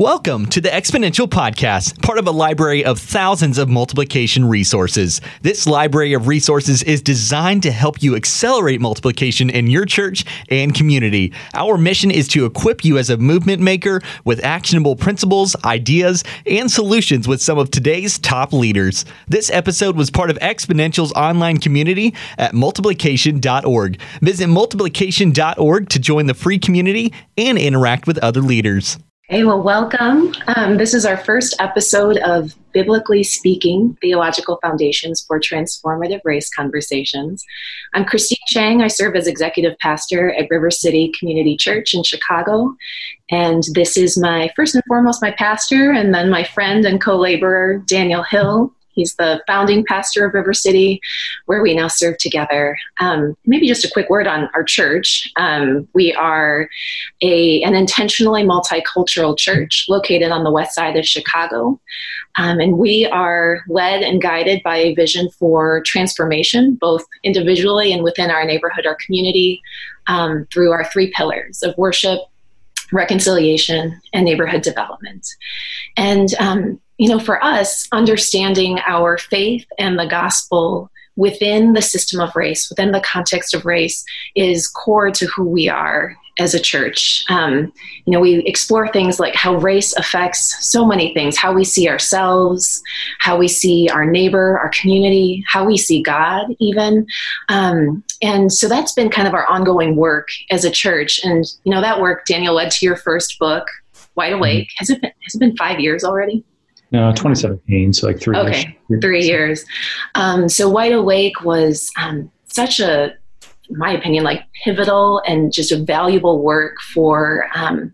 Welcome to the Exponential Podcast, part of a library of thousands of multiplication resources. This library of resources is designed to help you accelerate multiplication in your church and community. Our mission is to equip you as a movement maker with actionable principles, ideas, and solutions with some of today's top leaders. This episode was part of Exponential's online community at multiplication.org. Visit multiplication.org to join the free community and interact with other leaders. Hey, well, welcome. Um, this is our first episode of Biblically Speaking Theological Foundations for Transformative Race Conversations. I'm Christine Chang. I serve as executive pastor at River City Community Church in Chicago. And this is my first and foremost my pastor, and then my friend and co laborer, Daniel Hill. He's the founding pastor of River City, where we now serve together. Um, maybe just a quick word on our church. Um, we are a, an intentionally multicultural church located on the west side of Chicago. Um, and we are led and guided by a vision for transformation, both individually and within our neighborhood, our community, um, through our three pillars of worship, reconciliation, and neighborhood development. And um, you know, for us, understanding our faith and the gospel within the system of race, within the context of race, is core to who we are as a church. Um, you know, we explore things like how race affects so many things how we see ourselves, how we see our neighbor, our community, how we see God, even. Um, and so that's been kind of our ongoing work as a church. And, you know, that work, Daniel, led to your first book, Wide Awake. Mm-hmm. Has it been, has it been five years already? No, 2017, so like three okay, years. three years. Um, so Wide Awake was um, such a, in my opinion, like pivotal and just a valuable work for um,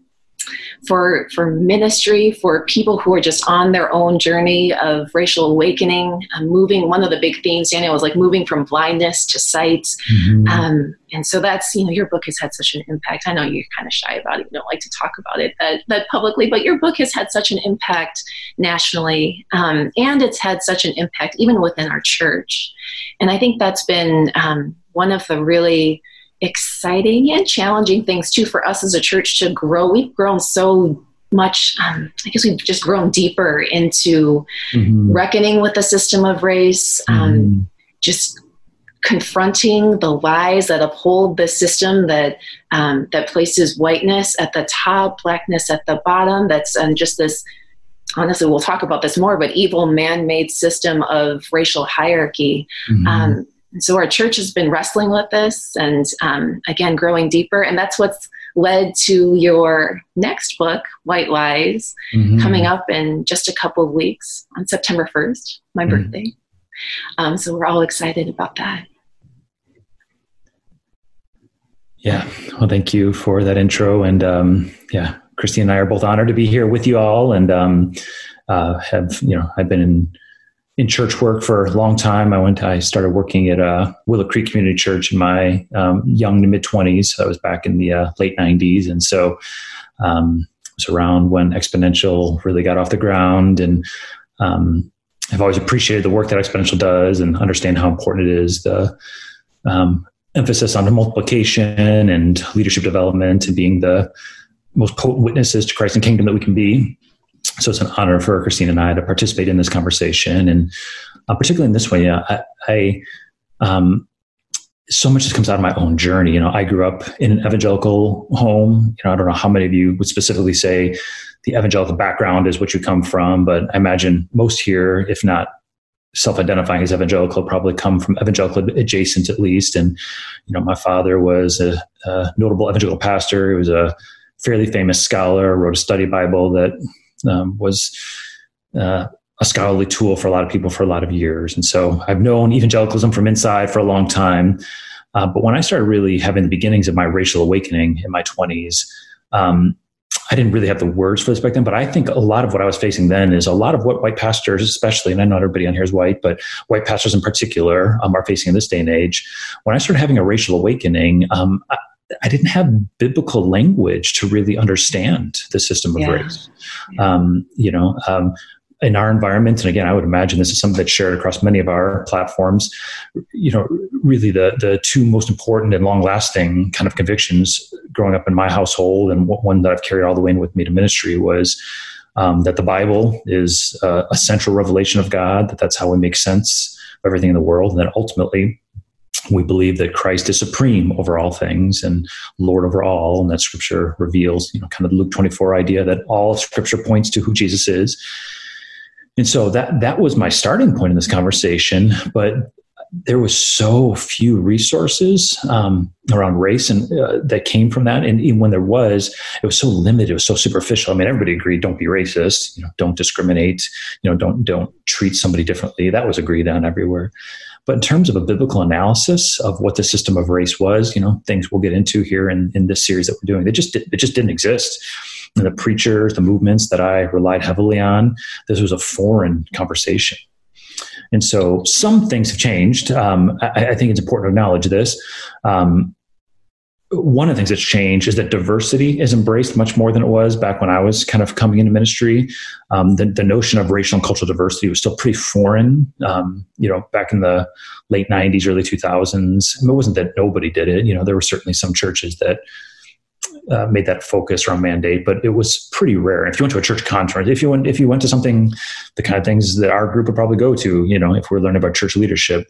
for for ministry for people who are just on their own journey of racial awakening um, moving. One of the big themes daniel was like moving from blindness to sight. Mm-hmm. um, and so that's you know your book has had such an impact. I know you're kind of shy about it. You don't like to talk about it that, that publicly but your book has had such an impact nationally um, and it's had such an impact even within our church. And i think that's been um, one of the really exciting and challenging things too for us as a church to grow. We've grown so much um, i guess we've just grown deeper into mm-hmm. reckoning with the system of race um, mm-hmm. just confronting the lies that uphold the system that um, that places whiteness at the top blackness at the bottom that's um, just this honestly we'll talk about this more but evil man-made system of racial hierarchy mm-hmm. Um, so our church has been wrestling with this and um, again growing deeper. And that's what's led to your next book, White Lies, mm-hmm. coming up in just a couple of weeks on September 1st, my mm-hmm. birthday. Um, so we're all excited about that. Yeah. Well, thank you for that intro. And um, yeah, Christine and I are both honored to be here with you all and um, uh, have, you know, I've been in in church work for a long time. I went. I started working at uh, Willow Creek Community Church in my um, young to mid twenties. I was back in the uh, late nineties, and so um, it was around when Exponential really got off the ground. And um, I've always appreciated the work that Exponential does, and understand how important it is. The um, emphasis on multiplication and leadership development, and being the most potent witnesses to Christ and kingdom that we can be so it's an honor for Christine and I to participate in this conversation, and uh, particularly in this way, yeah, I, I um, so much just comes out of my own journey. You know, I grew up in an evangelical home. You know, I don't know how many of you would specifically say the evangelical background is what you come from, but I imagine most here, if not self-identifying as evangelical, probably come from evangelical adjacent at least. And you know, my father was a, a notable evangelical pastor. He was a fairly famous scholar. Wrote a study Bible that um, was uh, a scholarly tool for a lot of people for a lot of years. And so I've known evangelicalism from inside for a long time. Uh, but when I started really having the beginnings of my racial awakening in my 20s, um, I didn't really have the words for this back then, but I think a lot of what I was facing then is a lot of what white pastors, especially, and I know everybody on here is white, but white pastors in particular um, are facing in this day and age. When I started having a racial awakening, um, I, I didn't have biblical language to really understand the system of yeah. race. Um, you know, um, in our environment, and again, I would imagine this is something that's shared across many of our platforms. You know, really the the two most important and long lasting kind of convictions growing up in my household, and one that I've carried all the way in with me to ministry was um, that the Bible is uh, a central revelation of God. That that's how we make sense of everything in the world, and that ultimately we believe that Christ is supreme over all things and Lord over all, and that Scripture reveals, you know, kind of the Luke 24 idea that all Scripture points to who Jesus is. And so that that was my starting point in this conversation. But there was so few resources um, around race and uh, that came from that and even when there was it was so limited it was so superficial i mean everybody agreed don't be racist you know don't discriminate you know don't don't treat somebody differently that was agreed on everywhere but in terms of a biblical analysis of what the system of race was, you know, things we'll get into here in, in this series that we're doing, it just it just didn't exist. And the preachers, the movements that I relied heavily on, this was a foreign conversation. And so some things have changed. Um, I, I, think it's important to acknowledge this. Um, one of the things that's changed is that diversity is embraced much more than it was back when I was kind of coming into ministry. Um, the, the, notion of racial and cultural diversity was still pretty foreign. Um, you know, back in the late '90s, early 2000s, it wasn't that nobody did it. You know, there were certainly some churches that uh, made that focus around mandate, but it was pretty rare. If you went to a church conference, if you went, if you went to something, the kind of things that our group would probably go to, you know, if we're learning about church leadership,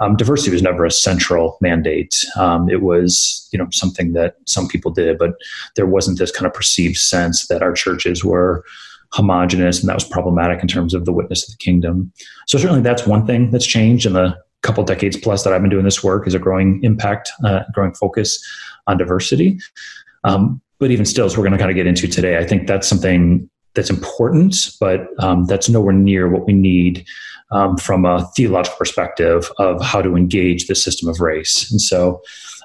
um, diversity was never a central mandate. Um, it was, you know, something that some people did, but there wasn't this kind of perceived sense that our churches were homogenous and that was problematic in terms of the witness of the kingdom. So certainly that's one thing that's changed in the couple decades plus that I've been doing this work is a growing impact, uh, growing focus on diversity. Um, but even still, as we're going to kind of get into today, I think that's something that's important, but um, that's nowhere near what we need um, from a theological perspective of how to engage the system of race. And so,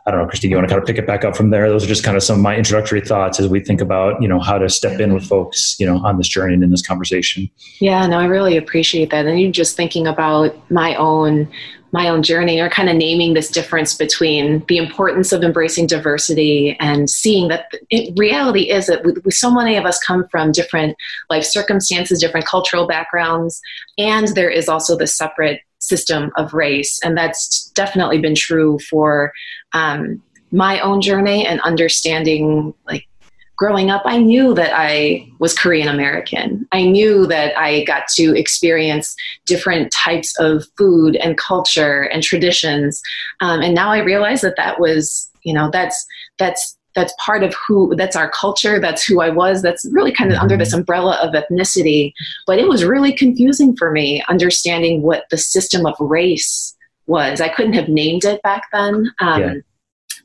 I don't know, Christine, you want to kind of pick it back up from there? Those are just kind of some of my introductory thoughts as we think about, you know, how to step in with folks, you know, on this journey and in this conversation. Yeah, no, I really appreciate that. And you just thinking about my own my own journey or kind of naming this difference between the importance of embracing diversity and seeing that it, reality is that we, so many of us come from different life circumstances different cultural backgrounds and there is also the separate system of race. And that's definitely been true for um, my own journey and understanding like growing up, I knew that I was Korean American. I knew that I got to experience different types of food and culture and traditions. Um, and now I realize that that was, you know, that's, that's, that's part of who that's our culture that's who i was that's really kind of under this mm-hmm. umbrella of ethnicity but it was really confusing for me understanding what the system of race was i couldn't have named it back then um, yeah.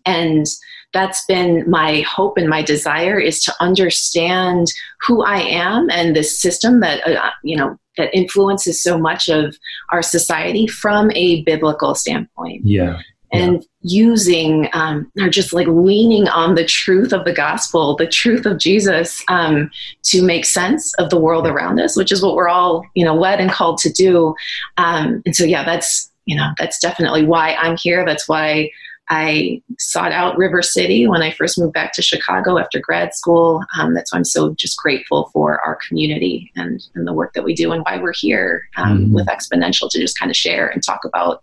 and that's been my hope and my desire is to understand who I am and this system that uh, you know that influences so much of our society from a biblical standpoint. Yeah. And yeah. using um, or just like leaning on the truth of the gospel, the truth of Jesus, um, to make sense of the world around us, which is what we're all, you know, led and called to do. Um, and so, yeah, that's you know, that's definitely why I'm here. That's why I sought out River City when I first moved back to Chicago after grad school. Um, that's why I'm so just grateful for our community and, and the work that we do and why we're here um, mm-hmm. with Exponential to just kind of share and talk about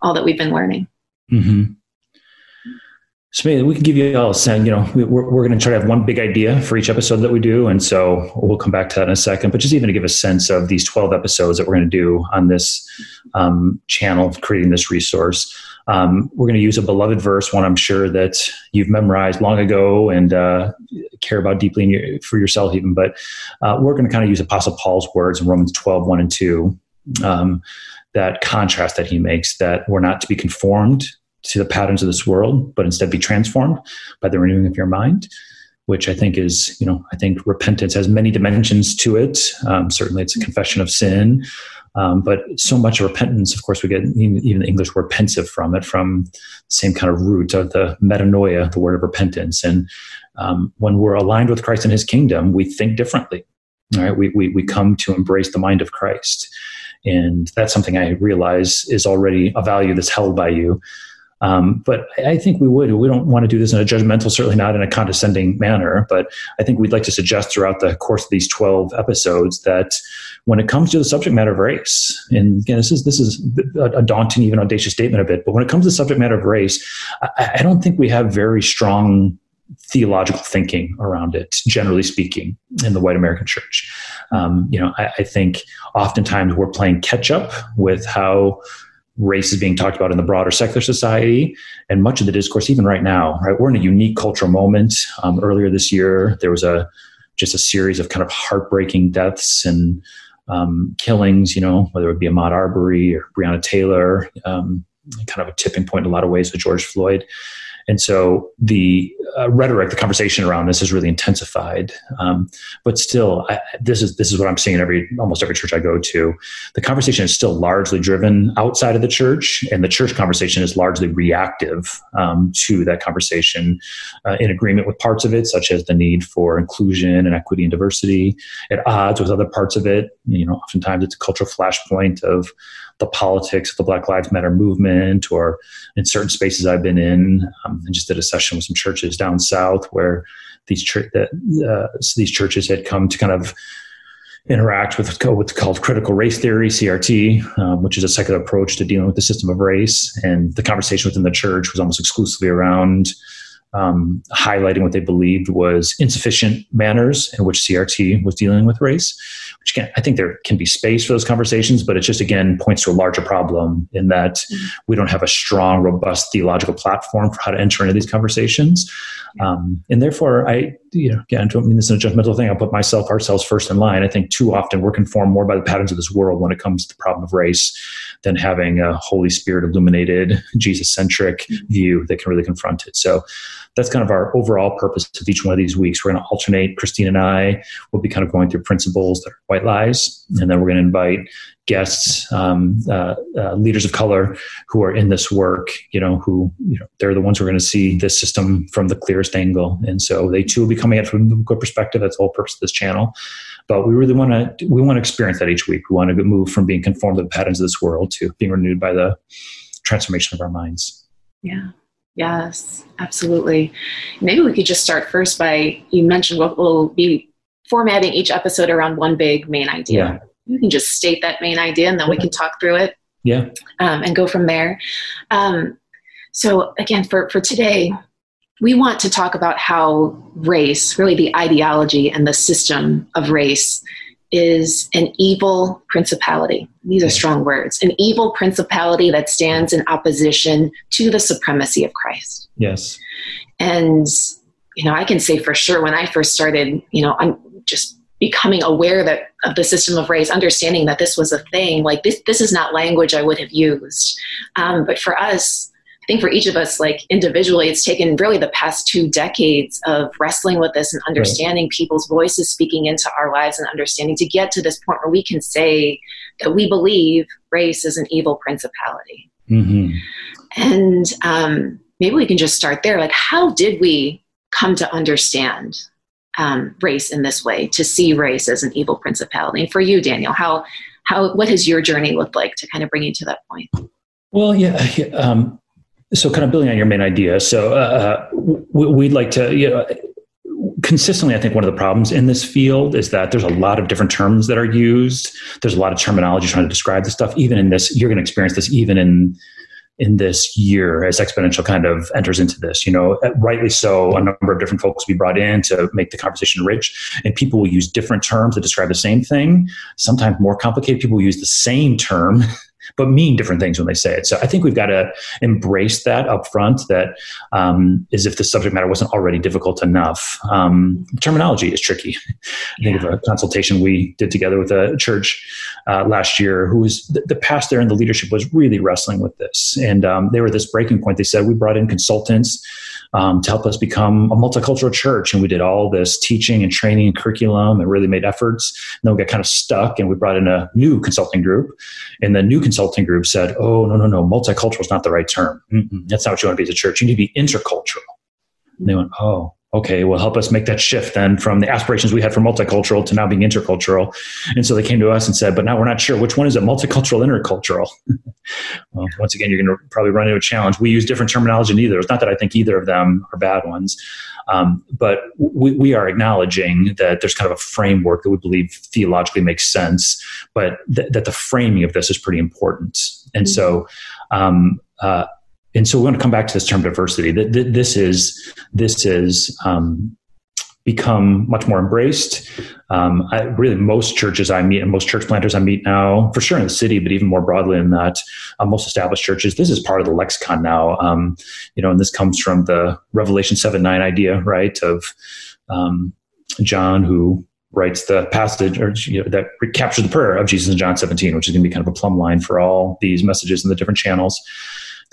all that we've been learning. Mm-hmm. So maybe we can give you all a sense, you know, we're, we're going to try to have one big idea for each episode that we do. And so we'll come back to that in a second, but just even to give a sense of these 12 episodes that we're going to do on this um, channel, creating this resource. Um, we're going to use a beloved verse, one I'm sure that you've memorized long ago and uh, care about deeply your, for yourself, even. But uh, we're going to kind of use Apostle Paul's words in Romans 12, 1 and 2. Um, that contrast that he makes that we're not to be conformed to the patterns of this world, but instead be transformed by the renewing of your mind which I think is, you know, I think repentance has many dimensions to it. Um, certainly, it's a confession of sin, um, but so much of repentance, of course, we get even the English word pensive from it, from the same kind of root of the metanoia, the word of repentance. And um, when we're aligned with Christ and his kingdom, we think differently. All right, we, we, we come to embrace the mind of Christ. And that's something I realize is already a value that's held by you. Um, but I think we would. We don't want to do this in a judgmental, certainly not in a condescending manner. But I think we'd like to suggest throughout the course of these 12 episodes that when it comes to the subject matter of race, and again, this is this is a daunting, even audacious statement a bit, but when it comes to the subject matter of race, I, I don't think we have very strong theological thinking around it, generally speaking, in the white American church. Um, you know, I, I, think oftentimes we're playing catch up with how race is being talked about in the broader secular society, and much of the discourse, even right now, right, we're in a unique cultural moment. Um, earlier this year, there was a just a series of kind of heartbreaking deaths and um, killings. You know, whether it would be Ahmaud Arbery or Breonna Taylor. Um, kind of a tipping point in a lot of ways with George Floyd. And so the uh, rhetoric, the conversation around this has really intensified. Um, but still, I, this is this is what I'm seeing in every almost every church I go to. The conversation is still largely driven outside of the church, and the church conversation is largely reactive um, to that conversation, uh, in agreement with parts of it, such as the need for inclusion and equity and diversity, at odds with other parts of it. You know, oftentimes it's a cultural flashpoint of the politics of the Black Lives Matter movement, or in certain spaces I've been in. Um, I just did a session with some churches down south where these ch- uh, these churches had come to kind of interact with what's called critical race theory (CRT), um, which is a secular approach to dealing with the system of race. And the conversation within the church was almost exclusively around um, highlighting what they believed was insufficient manners in which CRT was dealing with race. Which again, I think there can be space for those conversations, but it just again points to a larger problem in that mm-hmm. we don't have a strong, robust theological platform for how to enter into these conversations. Um, and therefore, I, you know, again, I don't mean this in a judgmental thing. I'll put myself, ourselves first in line. I think too often we're conformed more by the patterns of this world when it comes to the problem of race than having a Holy Spirit illuminated, Jesus centric mm-hmm. view that can really confront it. So that's kind of our overall purpose of each one of these weeks. We're going to alternate. Christine and I will be kind of going through principles that are white lies, and then we're going to invite guests, um, uh, uh, leaders of color who are in this work. You know, who you know they're the ones who are going to see this system from the clearest angle, and so they too will be coming at from a good perspective. That's the whole purpose of this channel. But we really want to we want to experience that each week. We want to move from being conformed to the patterns of this world to being renewed by the transformation of our minds. Yeah. Yes, absolutely. Maybe we could just start first by you mentioned we'll, we'll be formatting each episode around one big main idea. Yeah. You can just state that main idea and then we can talk through it. Yeah. Um, and go from there. Um, so, again, for, for today, we want to talk about how race, really the ideology and the system of race, is an evil principality. These are strong words. An evil principality that stands in opposition to the supremacy of Christ. Yes. And, you know, I can say for sure when I first started, you know, I'm just becoming aware that of the system of race, understanding that this was a thing, like this, this is not language I would have used. Um, but for us, I think for each of us, like individually, it's taken really the past two decades of wrestling with this and understanding right. people's voices speaking into our lives and understanding to get to this point where we can say that we believe race is an evil principality. Mm-hmm. And um, maybe we can just start there. Like, how did we come to understand um, race in this way, to see race as an evil principality? And for you, Daniel, how, how, what has your journey looked like to kind of bring you to that point? Well, yeah, um, so kind of building on your main idea so uh, uh we'd like to you know consistently i think one of the problems in this field is that there's a lot of different terms that are used. There's a lot of terminology trying to describe this stuff. Even in this you're going to experience this even in in this year as exponential kind of enters into this you know rightly so a number of different folks be brought in to make the conversation rich and people will use different terms to describe the same thing. Sometimes more complicated people use the same term but mean different things when they say it. So I think we've got to embrace that up front, that um, as if the subject matter wasn't already difficult enough. Um, terminology is tricky. I think of a consultation we did together with a church uh, last year who was the, the, pastor and the leadership was really wrestling with this. And um, they were this breaking point. They said, we brought in consultants um, to help us become a multicultural church. And we did all this teaching and training and curriculum and really made efforts. And then we got kind of stuck and we brought in a new consulting group. And the new consulting group said, oh, no, no, no, multicultural is not the right term. Mm-mm, that's not what you want to be as a church. You need to be intercultural. And they went, oh, okay, well, help us make that shift then from the aspirations we had for multicultural to now being intercultural. And so they came to us and said, but now we're not sure which one is it, multicultural, intercultural. well, once again, you're going to probably run into a challenge. We use different terminology in either. It's not that I think either of them are bad ones. Um, but we, we, are acknowledging that there's kind of a framework that we believe theologically makes sense, but th- that the framing of this is pretty important. And mm-hmm. so, um, uh, and so we want to come back to this term diversity. That this is this is um, become much more embraced. Um, I, really, most churches I meet and most church planters I meet now, for sure in the city, but even more broadly than that, uh, most established churches, this is part of the lexicon now. Um, you know, and this comes from the Revelation seven nine idea, right? Of um, John who writes the passage or you know, that captures the prayer of Jesus in John 17, which is going to be kind of a plumb line for all these messages in the different channels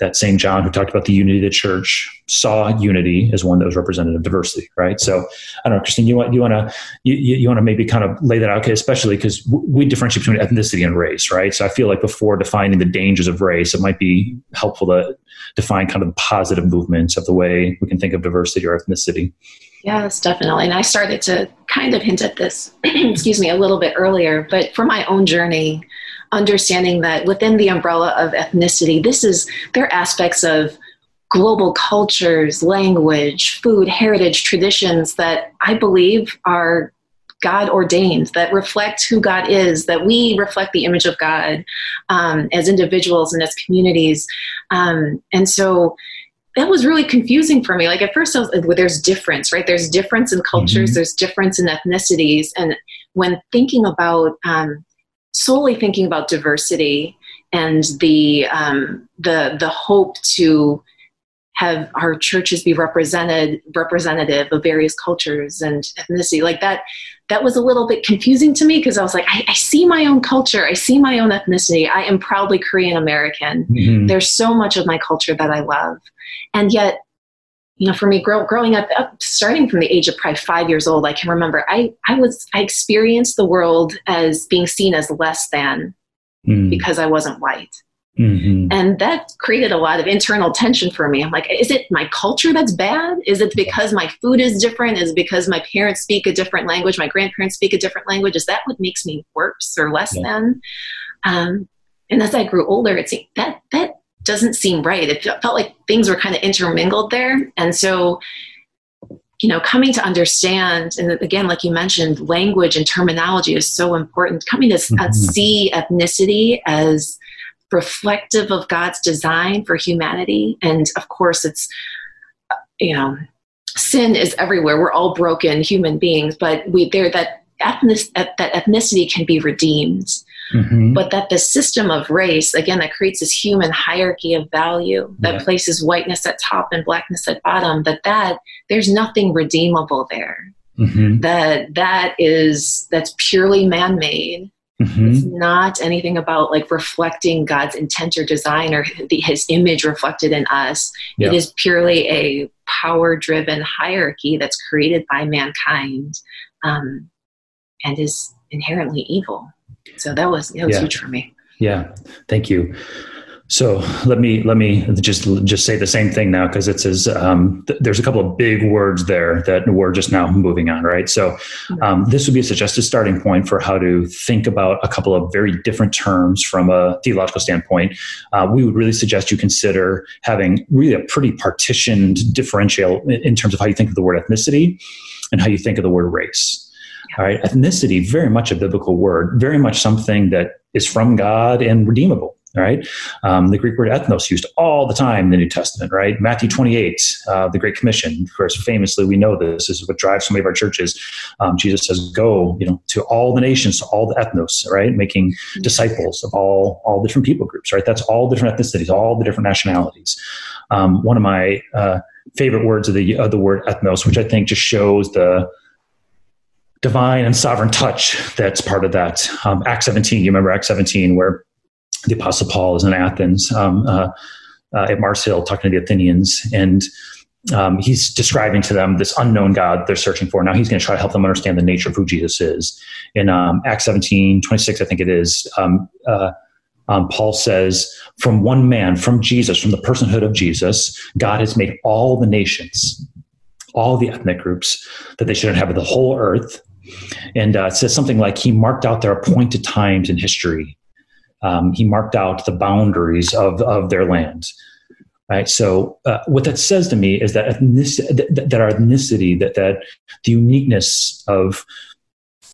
that same John who talked about the unity of the church saw unity as one that was representative of diversity, right? So I don't know, Christine, you want you want to you, you want to maybe kind of lay that out, okay, especially because we differentiate between ethnicity and race, right? So I feel like before defining the dangers of race, it might be helpful to define kind of the positive movements of the way we can think of diversity or ethnicity. Yes, definitely. And I started to kind of hint at this, excuse me, a little bit earlier, but for my own journey, understanding that within the umbrella of ethnicity, this is there are aspects of global cultures, language, food, heritage, traditions that I believe are God ordained, that reflect who God is, that we reflect the image of God um, as individuals and as communities. Um, and so that was really confusing for me. Like at first, I was like, well, there's difference, right? There's difference in cultures, mm-hmm. there's difference in ethnicities. And when thinking about um, solely thinking about diversity and the um, the the hope to have our churches be represented representative of various cultures and ethnicity like that that was a little bit confusing to me because i was like I, I, see my own culture i see my own ethnicity i am proudly korean american mm-hmm. there's so much of my culture that i love and yet you know, for me, grow, growing up, up, starting from the age of probably five years old, I can remember I, I was, I experienced the world as being seen as less than mm. because I wasn't white. Mm-hmm. And that created a lot of internal tension for me. I'm like, is it my culture that's bad? Is it because my food is different? Is it because my parents speak a different language? My grandparents speak a different language? Is that what makes me worse or less yeah. than? Um, and as I grew older, it seemed that that doesn't seem right. It felt like things were kind of intermingled there. And so, you know, coming to understand, and again, like you mentioned, language and terminology is so important. Coming to mm-hmm. see ethnicity as reflective of God's design for humanity. And of course, it's, you know, sin is everywhere. We're all broken human beings, but we there that ethnic, that ethnicity can be redeemed mm-hmm. but that the system of race, again, that creates this human hierarchy of value that yeah. places whiteness at top and blackness at bottom, that that there's nothing redeemable there. Mm-hmm. That that is that's purely man-made. Mm-hmm. It's not anything about like reflecting God's intent or design or the, His image reflected in us. Yeah. It is purely a power-driven hierarchy that's created by mankind, um, and is inherently evil. So that was that was yeah. huge for me. Yeah, thank you. So let me let me just just say the same thing now because it's as um, th- there's a couple of big words there that we're just now moving on, right? So um, this would be a suggested starting point for how to think about a couple of very different terms from a theological standpoint. Uh, we would really suggest you consider having really a pretty partitioned differential in terms of how you think of the word ethnicity and how you think of the word race. All right, ethnicity, very much a biblical word, very much something that is from God and redeemable. All right, um, the Greek word ethnos used all the time in the New Testament. Right, Matthew 28, uh, the Great Commission. Of course, famously, we know this. This is what drives so many of our churches. Um, Jesus says, "Go, you know, to all the nations, to all the ethnos." Right, making mm-hmm. disciples of all all different people groups. Right, that's all different ethnicities, all the different nationalities. Um, one of my uh, favorite words of the of the word ethnos, which I think just shows the divine and sovereign touch that's part of that. Um, Act 17, you remember Act 17, where the Apostle Paul is in Athens um, uh, uh, at Mars Hill talking to the Athenians, and um, he's describing to them this unknown God they're searching for. Now he's going to try to help them understand the nature of who Jesus is. In um, Act 17, 26, I think it is, um, uh, um, Paul says, from one man, from Jesus, from the personhood of Jesus, God has made all the nations all the ethnic groups, that they should inhabit the whole earth. And uh, it says something like he marked out their appointed times in history. Um, he marked out the boundaries of, of their land. Right. So uh, what that says to me is that ethnicity, that, that our ethnicity, that that the uniqueness of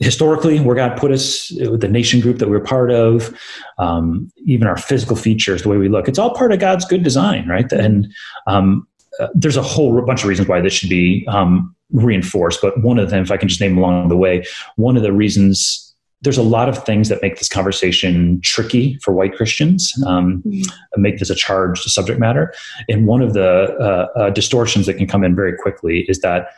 historically where God put us, the nation group that we're part of, um, even our physical features, the way we look, it's all part of God's good design, right? And um, uh, there's a whole bunch of reasons why this should be um, reinforced, but one of them, if I can just name along the way, one of the reasons there's a lot of things that make this conversation tricky for white Christians, um, mm-hmm. make this a charged subject matter. And one of the uh, uh, distortions that can come in very quickly is that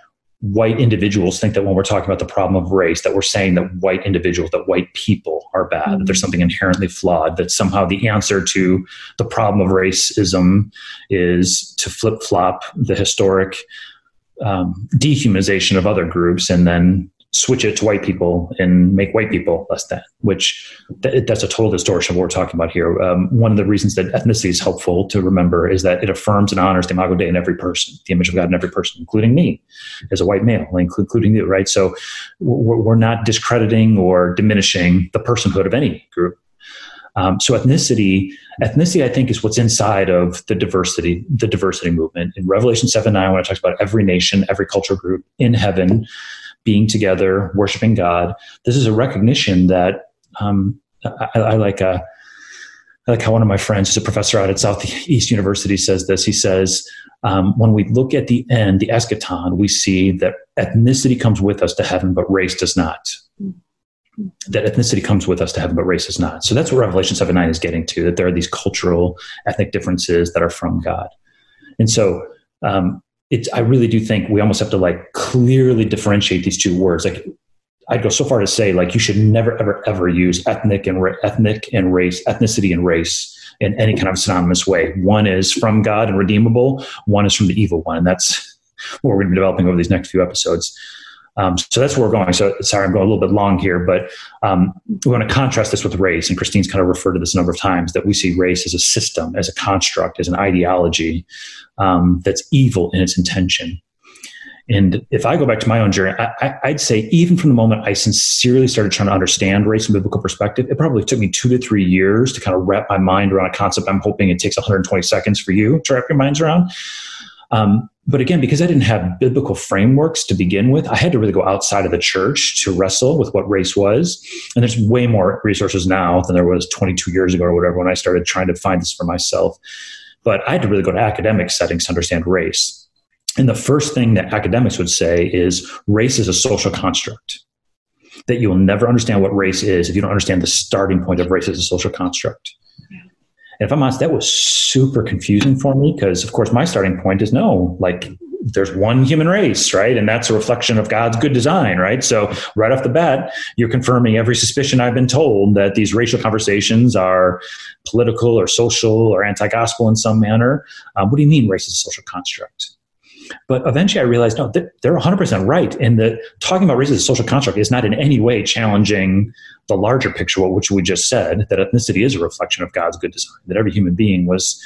white individuals think that when we're talking about the problem of race that we're saying that white individuals that white people are bad mm-hmm. that there's mm-hmm. something inherently flawed that somehow the answer to the problem of racism is to flip-flop the historic um, dehumanization of other groups and then switch it to white people and make white people less than, which th- that's a total distortion of what we're talking about here. Um, one of the reasons that ethnicity is helpful to remember is that it affirms and honors the imago Dei in every person, the image of God in every person, including me as a white male, including you, right? So we're, we're not discrediting or diminishing the personhood of any group. Um, so ethnicity, ethnicity, I think, is what's inside of the diversity, the diversity movement. In Revelation 7 9, when it talks about every nation, every culture group in heaven, being together, worshiping God. This is a recognition that um, I, I, like. A, uh, I like how one of my friends, who's a professor out at Southeast University, says this. He says, um, when we look at the end, the eschaton, we see that ethnicity comes with us to heaven, but race does not. That ethnicity comes with us to heaven, but race is not. So that's what Revelation 7 9 is getting to, that there are these cultural, ethnic differences that are from God. And so um, it's I really do think we almost have to like clearly differentiate these two words. Like I'd go so far to say like you should never ever ever use ethnic and ra- ethnic and race, ethnicity and race in any kind of synonymous way. One is from God and redeemable. One is from the evil one, and that's what we're going to be developing over these next few episodes. Um, so that's where we're going. So sorry, I'm going a little bit long here, but um, we want to contrast this with race. And Christine's kind of referred to this a number of times that we see race as a system, as a construct, as an ideology um, that's evil in its intention. And if I go back to my own journey, I, would say even from the moment I sincerely started trying to understand race from biblical perspective, it probably took me two to three years to kind of wrap my mind around a concept. I'm hoping it takes 120 seconds for you to wrap your minds around. Um, but again, because I didn't have biblical frameworks to begin with, I had to really go outside of the church to wrestle with what race was. And there's way more resources now than there was 22 years ago or whatever when I started trying to find this for myself. But I had to really go to academic settings to understand race. And the first thing that academics would say is race is a social construct. That you will never understand what race is if you don't understand the starting point of race as a social construct. And if I'm honest, that was super confusing for me because, of course, my starting point is no, like there's one human race, right? And that's a reflection of God's good design, right? So, right off the bat, you're confirming every suspicion I've been told that these racial conversations are political or social or anti gospel in some manner. Um, what do you mean race is a social construct? But eventually I realized, no, they're 100% right. in that talking about race as a social construct is not in any way challenging the larger picture, which we just said, that ethnicity is a reflection of God's good design, that every human being was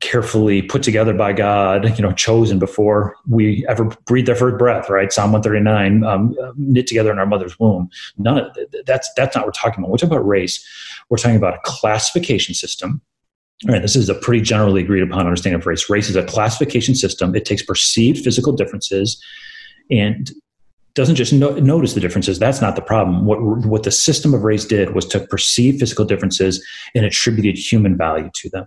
carefully put together by God, you know, chosen before we ever breathed our first breath, right? Psalm 139, um, knit together in our mother's womb. None of that's, that's not what we're talking about. We're talking about race. We're talking about a classification system all right, this is a pretty generally agreed upon understanding of race. Race is a classification system. It takes perceived physical differences and doesn't just no- notice the differences. That's not the problem. What, what the system of race did was to perceive physical differences and attributed human value to them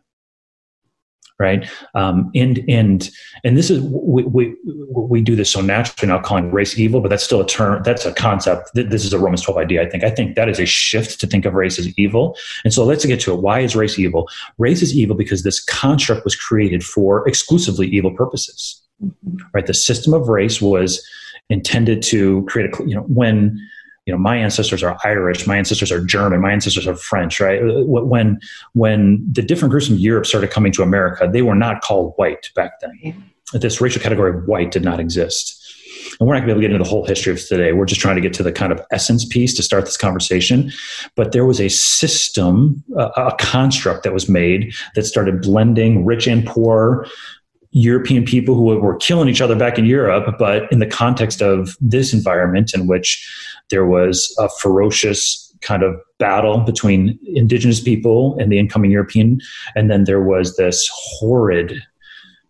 right? Um, and and and this is we, we we do this so naturally now calling race evil, but that's still a term. That's a concept. This is a Romans twelve idea. I think. I think that is a shift to think of race as evil. And so let's get to it. Why is race evil? Race is evil because this construct was created for exclusively evil purposes. Mm-hmm. Right. The system of race was intended to create a you know when you know my ancestors are irish my ancestors are german my ancestors are french right? Uh, when when the different groups from europe started coming to america they were not called white back then. Yeah. this racial category of white did not exist. And we're not going to be able to get into the whole history of today. We're just trying to get to the kind of essence piece to start this conversation. But there was a system a, a construct that was made that started blending rich and poor European people who were killing each other back in Europe, but in the context of this environment in which there was a ferocious kind of battle between indigenous people and the incoming European, and then there was this horrid,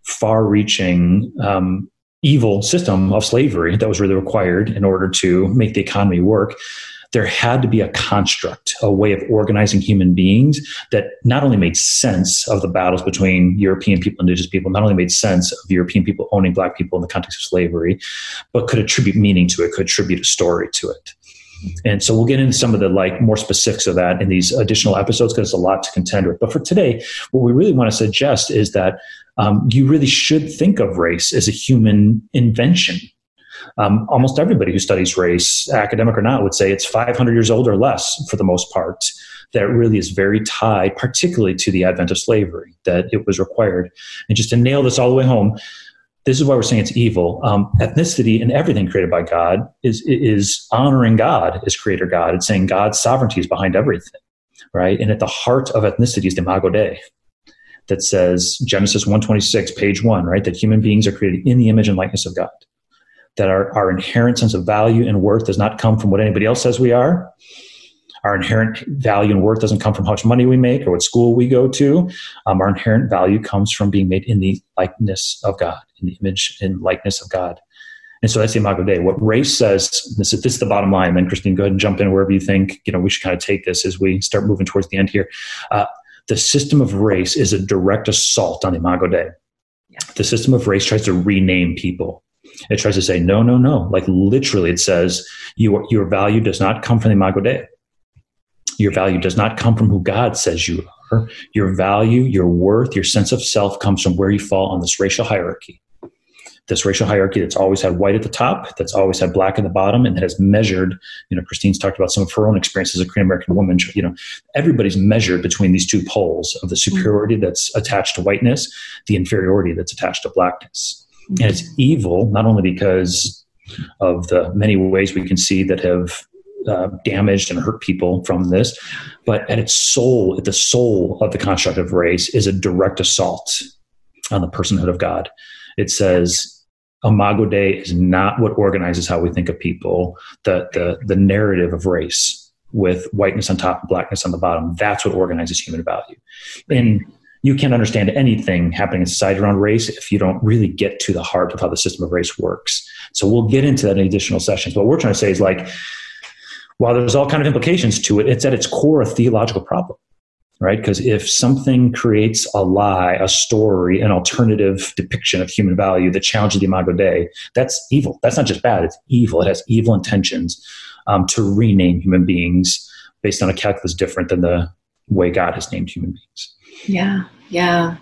far-reaching, um, evil system of slavery that was really required in order to make the economy work there had to be a construct, a way of organizing human beings that not only made sense of the battles between European people and indigenous people, not only made sense of European people owning black people in the context of slavery, but could attribute meaning to it, could attribute a story to it. And so we'll get into some of the like more specifics of that in these additional episodes because it's a lot to contend with. But for today, what we really want to suggest is that um, you really should think of race as a human invention um, almost everybody who studies race, academic or not, would say it's 500 years old or less for the most part. That really is very tied, particularly to the advent of slavery, that it was required. And just to nail this all the way home, this is why we're saying it's evil. Um, ethnicity and everything created by God is is honoring God as Creator God. It's saying God's sovereignty is behind everything, right? And at the heart of ethnicity is the Imago Dei, that says Genesis one twenty six, page one, right? That human beings are created in the image and likeness of God that our, our inherent sense of value and worth does not come from what anybody else says we are. Our inherent value and worth doesn't come from how much money we make or what school we go to. Um, our inherent value comes from being made in the likeness of God, in the image and likeness of God. And so that's the Imago Dei. What race says, this is, this is the bottom line. Then Christine, go ahead and jump in wherever you think you know we should kind of take this as we start moving towards the end here. Uh, the system of race is a direct assault on the Imago Dei. Yeah. The system of race tries to rename people. It tries to say, no, no, no. Like literally, it says, your, your value does not come from the Imago Dei. Your value does not come from who God says you are. Your value, your worth, your sense of self comes from where you fall on this racial hierarchy. This racial hierarchy that's always had white at the top, that's always had black at the bottom, and that has measured. You know, Christine's talked about some of her own experiences as a Korean American woman. You know, everybody's measured between these two poles of the mm-hmm. superiority that's attached to whiteness, the inferiority that's attached to blackness. And it's evil, not only because of the many ways we can see that have uh, damaged and hurt people from this, but at its soul, at the soul of the construct of race, is a direct assault on the personhood of God. It says, Imago Dei is not what organizes how we think of people. The, the, the narrative of race with whiteness on top and blackness on the bottom, that's what organizes human value. And you can't understand anything happening in society around race if you don't really get to the heart of how the system of race works. So we'll get into that in additional sessions. What we're trying to say is like, while there's all kind of implications to it, it's at its core a theological problem, right? Because if something creates a lie, a story, an alternative depiction of human value that challenges the imago Dei, that's evil. That's not just bad; it's evil. It has evil intentions um, to rename human beings based on a calculus different than the way God has named human beings. Yeah, yeah.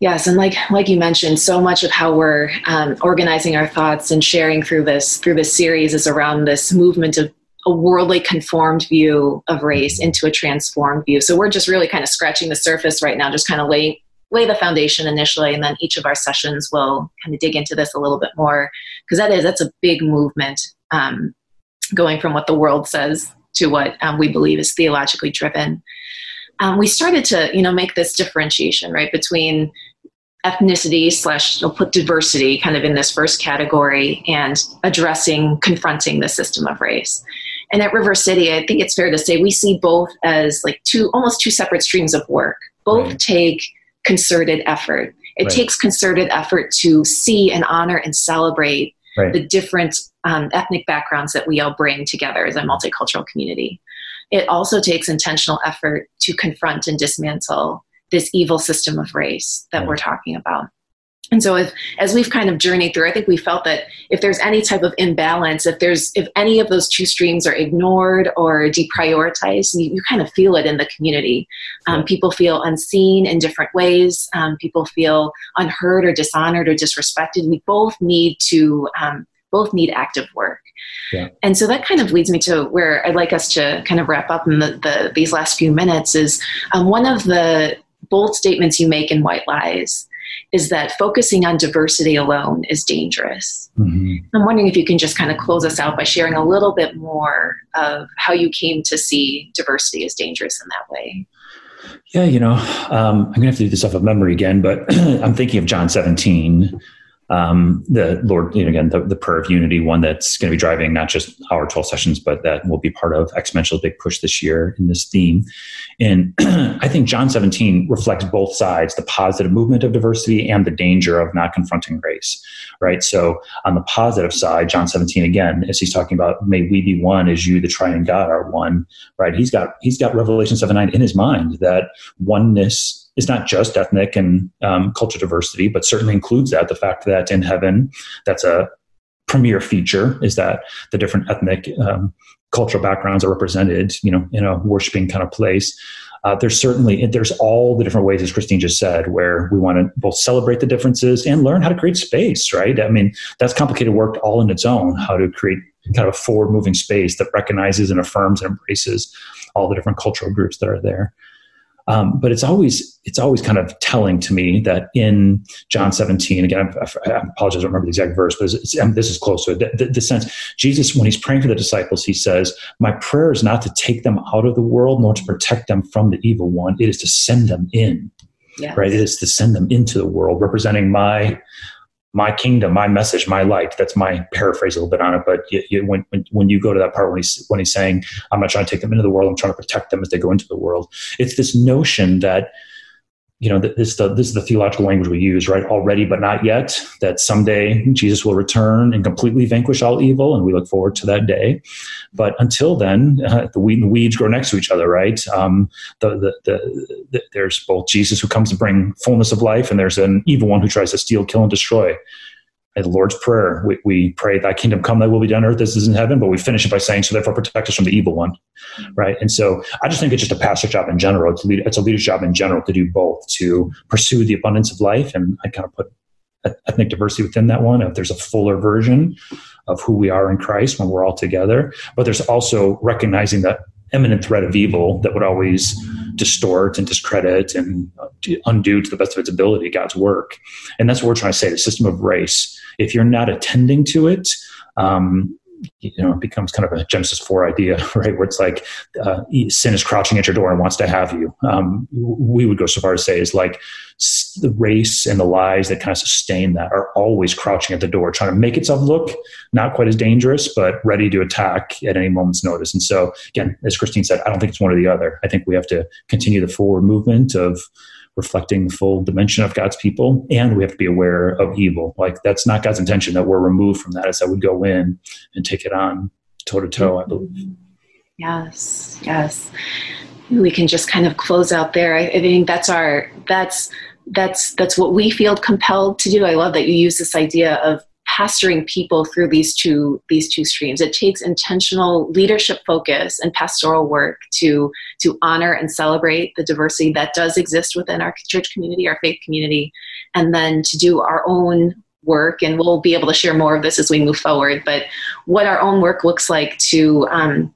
Yes, and like like you mentioned, so much of how we're um, organizing our thoughts and sharing through this through this series is around this movement of a worldly conformed view of race into a transformed view. So we're just really kind of scratching the surface right now, just kind of lay lay the foundation initially, and then each of our sessions will kind of dig into this a little bit more because that is that's a big movement, um, going from what the world says to what um, we believe is theologically driven um, we started to you know make this differentiation right between ethnicity slash we'll put diversity kind of in this first category and addressing confronting the system of race and at river city i think it's fair to say we see both as like two almost two separate streams of work both right. take concerted effort it right. takes concerted effort to see and honor and celebrate right. the different um, ethnic backgrounds that we all bring together as a multicultural community it also takes intentional effort to confront and dismantle this evil system of race that we're talking about. And so, if, as we've kind of journeyed through, I think we felt that if there's any type of imbalance, if there's if any of those two streams are ignored or deprioritized, you, you kind of feel it in the community. Um, people feel unseen in different ways. Um, people feel unheard or dishonored or disrespected. We both need to um, both need active work. Yeah. And so that kind of leads me to where I'd like us to kind of wrap up in the, the these last few minutes is um, one of the bold statements you make in White Lies is that focusing on diversity alone is dangerous. Mm-hmm. I'm wondering if you can just kind of close us out by sharing a little bit more of how you came to see diversity as dangerous in that way. Yeah, you know, um, I'm gonna have to do this off of memory again, but I'm thinking of John 17, um, the Lord, you know, again, the, the prayer of unity, one that's going to be driving not just our 12 sessions, but that will be part of Exponential's big push this year in this theme. And I think John 17 reflects both sides, the positive movement of diversity and the danger of not confronting race, right? So on the positive side, John 17, again, as he's talking about, may we be one as you, the triune God, are one, right? He's got, he's got Revelation 7, 9 in his mind that oneness is not just ethnic and um, cultural diversity, but certainly includes that. The fact that in heaven, that's a premier feature is that the different ethnic um, cultural backgrounds are represented, you know, in a worshiping kind of place. Uh, there's certainly there's all the different ways, as Christine just said, where we want to both celebrate the differences and learn how to create space. Right? I mean, that's complicated work all in its own. How to create kind of a forward moving space that recognizes and affirms and embraces all the different cultural groups that are there. Um, but it's always it's always kind of telling to me that in John 17, again, I, I apologize, I don't remember the exact verse, but it's, it's, this is close to it. The, the, the, sense Jesus, when he's praying for the disciples, he says, "My prayer is not to take them out of the world, nor to protect them from the evil one. It is to send them in." Yes. Right, it is to send them into the world, representing my my kingdom, my message, my light. That's my paraphrase a little bit on it. But you, you, when, when, you go to that part when he's when he's saying, "I'm not trying to take them into the world. I'm trying to protect them as they go into the world," it's this notion that you know, this, the, this is the theological language we use, right? Already, but not yet. That someday Jesus will return and completely vanquish all evil, and we look forward to that day. But until then, uh, the weeds grow next to each other, right? Um, the, the, there's both Jesus who comes to bring fullness of life, and there's an evil one who tries to steal, kill, and destroy the Lord's Prayer, we, we pray, Thy kingdom come, Thy will be done earth as is in heaven, but we finish it by saying, So therefore protect us from the evil one. Right. And so I just think it's just a pastor job in general. It's a, lead, it's a leadership job in general to do both, to pursue the abundance of life. And I kind of put ethnic diversity within that one. If there's a fuller version of who we are in Christ when we're all together, but there's also recognizing that imminent threat of evil that would always distort and discredit and uh, undo to the best of its ability God's work. And that's what we're trying to say the system of race. If you're not attending to it, um, you know, it becomes kind of a Genesis 4 idea, right? Where it's like uh, sin is crouching at your door and wants to have you. Um, we would go so far to say is like the race and the lies that kind of sustain that are always crouching at the door, trying to make itself look not quite as dangerous, but ready to attack at any moment's notice. And so, again, as Christine said, I don't think it's one or the other. I think we have to continue the forward movement of reflecting the full dimension of God's people, and we have to be aware of evil. Like that's not God's intention that we're removed from that. It's that we go in and take it on toe to toe. I believe. Yes, yes. We can just kind of close out there. I think that's our that's that's that's what we feel compelled to do. I love that you use this idea of pastoring people through these two these two streams. It takes intentional leadership focus and pastoral work to to honor and celebrate the diversity that does exist within our church community our faith community and then to do our own work. And we'll be able to share more of this as we move forward but what our own work looks like to um,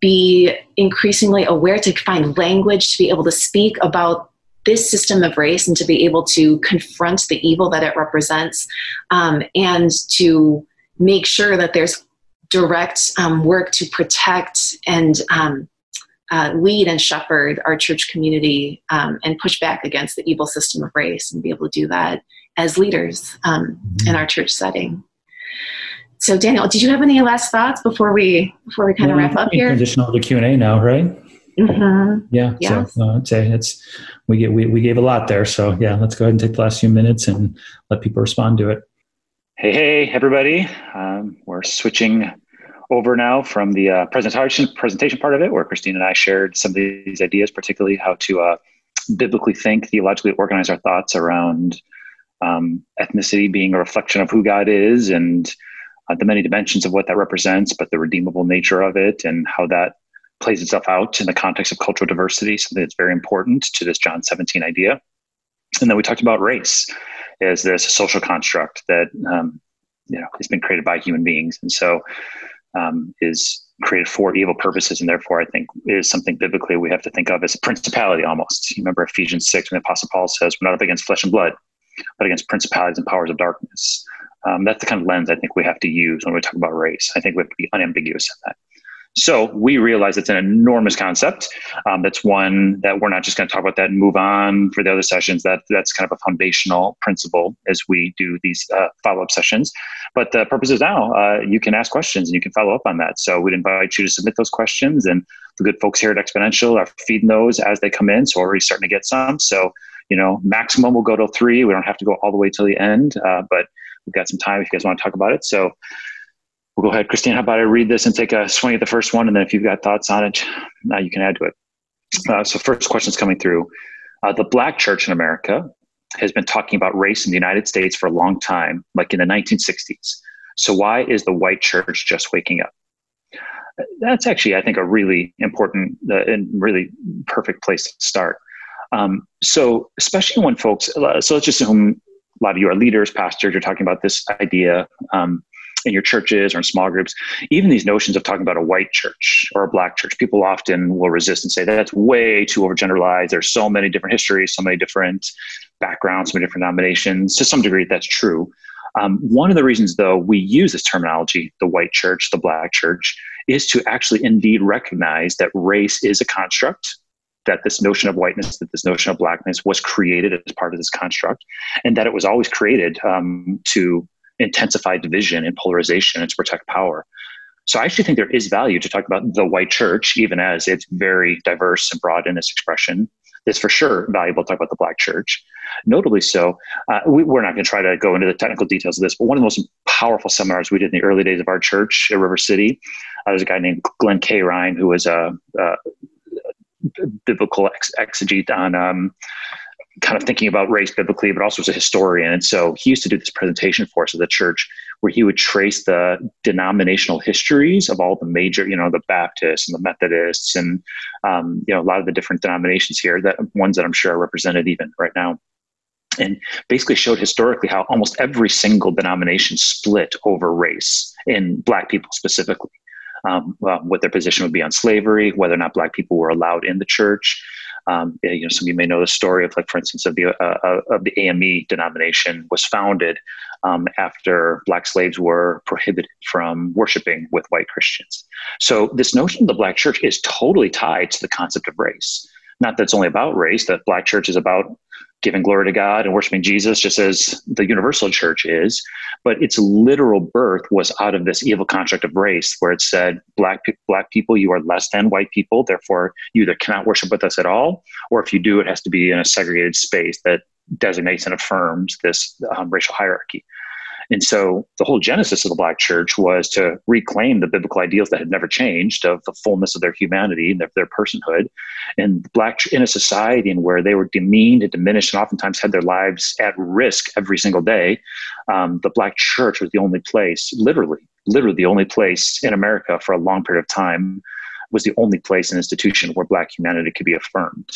be increasingly aware to find language to be able to speak about this system of race and to be able to confront the evil that it represents um, and to make sure that there's direct um, work to protect and um, uh, lead and shepherd our church community um, and push back against the evil system of race and be able to do that as leaders um, in our church setting. So, Daniel, did you have any last thoughts before we before we kind of wrap up here? Transition over to Q and A now, right? Mm-hmm. Yeah. Yes. So uh, I'd say it's we get we, we gave a lot there. So yeah, let's go ahead and take the last few minutes and let people respond to it. Hey, hey, everybody! Um, we're switching over now from the uh, presentation presentation part of it, where Christine and I shared some of these ideas, particularly how to uh, biblically think, theologically organize our thoughts around um, ethnicity being a reflection of who God is and uh, the many dimensions of what that represents, but the redeemable nature of it and how that plays itself out in the context of cultural diversity, something that's very important to this John 17 idea. And then we talked about race as this social construct that um, you know has been created by human beings, and so um, is created for evil purposes, and therefore I think is something biblically we have to think of as a principality almost. You remember Ephesians six when the Apostle Paul says, "We're not up against flesh and blood, but against principalities and powers of darkness." Um, that's the kind of lens I think we have to use when we talk about race. I think we have to be unambiguous in that. So we realize it's an enormous concept. Um, that's one that we're not just going to talk about that and move on for the other sessions. That that's kind of a foundational principle as we do these uh, follow up sessions. But the purpose is now uh, you can ask questions and you can follow up on that. So we'd invite you to submit those questions, and the good folks here at Exponential are feeding those as they come in. So we're already starting to get some. So you know, maximum will go to three. We don't have to go all the way till the end, uh, but we've got some time if you guys want to talk about it. So we'll go ahead. Christine, how about I read this and take a swing at the first one? And then if you've got thoughts on it, now you can add to it. Uh, so first question's coming through. Uh, the black church in America has been talking about race in the United States for a long time, like in the 1960s. So why is the white church just waking up? That's actually, I think, a really important uh, and really perfect place to start. Um, so, especially when folks, uh, so let's just assume a lot of you are leaders, pastors, you're talking about this idea um, in your churches or in small groups. Even these notions of talking about a white church or a black church, people often will resist and say that's way too overgeneralized. There's so many different histories, so many different backgrounds, so many different denominations. To some degree, that's true. Um, one of the reasons, though, we use this terminology, the white church, the black church, is to actually indeed recognize that race is a construct that this notion of whiteness, that this notion of blackness was created as part of this construct, and that it was always created um, to intensify division and polarization and to protect power. So I actually think there is value to talk about the white church, even as it's very diverse and broad in its expression. It's for sure valuable to talk about the black church. Notably so, uh, we, are not going to try to go into the technical details of this, but one of the most powerful seminars we did in the early days of our church at River City, uh, there's a guy named Glen Kehrein, who was a, a biblical ex- exegete on um, kind of thinking about race biblically, but also as a historian. And so he used to do this presentation for us at the church where he would trace the denominational histories of all the major, you know, the Baptists and the Methodists and, um, you know, a lot of the different denominations here, that ones that I'm sure are represented even right now. And basically showed historically how almost every single denomination split over race in black people specifically um, uh, what their position would be on slavery, whether or not black people were allowed in the church. Um, you know, some of you may know the story of, like, for instance, of the uh, uh of the AME denomination was founded um, after black slaves were prohibited from worshiping with white Christians. So this notion of the black church is totally tied to the concept of race. Not that it's only about race; that black church is about giving glory to God and worshiping Jesus, just as the universal church is. But its literal birth was out of this evil contract of race, where it said, "Black black people, you are less than white people. Therefore, you either cannot worship with us at all, or if you do, it has to be in a segregated space that designates and affirms this um, racial hierarchy." And so the whole genesis of the Black church was to reclaim the biblical ideals that had never changed of the fullness of their humanity and their, their personhood. And Black in a society in where they were demeaned and diminished and oftentimes had their lives at risk every single day, um, the Black church was the only place, literally, literally the only place in America for a long period of time was the only place and institution where Black humanity could be affirmed.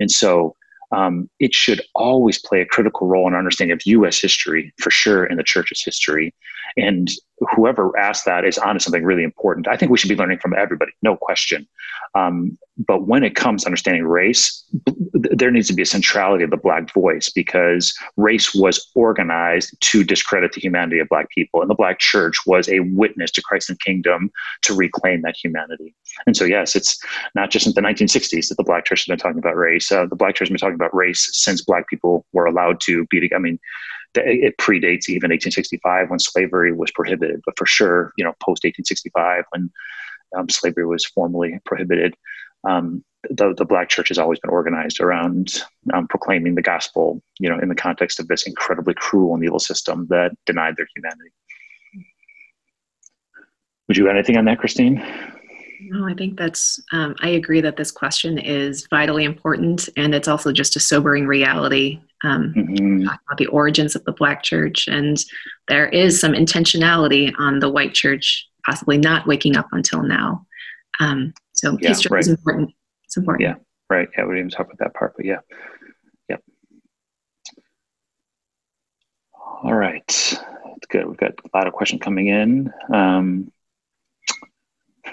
And so um, it should always play a critical role in our understanding of U.S. history, for sure, in the church's history. And whoever asked that is onto something really important. I think we should be learning from everybody, no question. Um, but when it comes to understanding race, there needs to be a centrality of the Black voice because race was organized to discredit the humanity of Black people. And the Black church was a witness to Christ and kingdom to reclaim that humanity. And so, yes, it's not just in the 1960s that the Black church has been talking about race. Uh, the Black church has been talking about race since Black people were allowed to be, I mean, it predates even 1865 when slavery was prohibited, but for sure, you know, post 1865 when um, slavery was formally prohibited, um, the, the black church has always been organized around um, proclaiming the gospel, you know, in the context of this incredibly cruel and evil system that denied their humanity. Would you add anything on that, Christine? No, I think that's, um, I agree that this question is vitally important and it's also just a sobering reality. Um, mm-hmm. about the origins of the Black church, and there is some intentionality on the white church possibly not waking up until now. Um, so yeah, history right. is important. It's important. Yeah, right. Yeah, we didn't even talk about that part, but yeah. Yep. All right. That's good. We've got a lot of questions coming in. Um,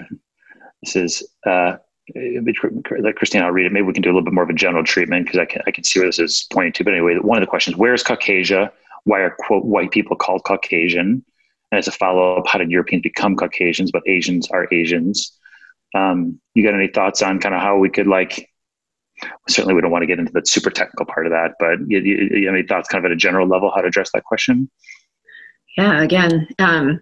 this is uh, like Christine, I'll read it. Maybe we can do a little bit more of a general treatment because I can I can see where this is pointing to. But anyway, one of the questions: Where is Caucasia? Why are quote white people called Caucasian? And as a follow up, how did Europeans become Caucasians? But Asians are Asians. Um, you got any thoughts on kind of how we could like? Certainly, we don't want to get into the super technical part of that, but you, you, you have any thoughts, kind of at a general level, how to address that question? Yeah, again, um,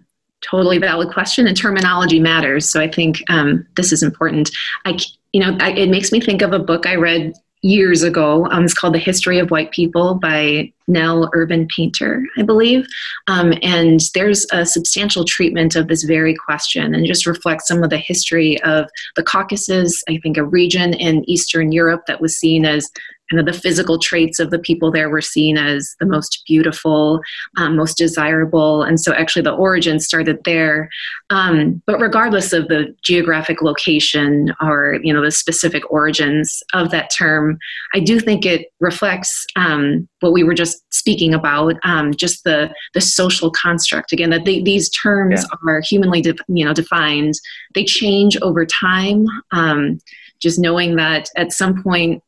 totally valid question, and terminology matters. So I think um, this is important. I, you know, I, it makes me think of a book I read years ago. Um, it's called The History of White People by Nell Irvin Painter, I believe. Um, and there's a substantial treatment of this very question and just reflects some of the history of the Caucasus, I think a region in Eastern Europe that was seen as kind of the physical traits of the people there were seen as the most beautiful, um, most desirable. And so actually the origin started there. Um, but regardless of the geographic location or, you know, the specific origins of that term, I do think it reflects um, what we were just speaking about, um, just the, the social construct. Again, that they, these terms yeah. are humanly, de- you know, defined. They change over time. Um, just knowing that at some point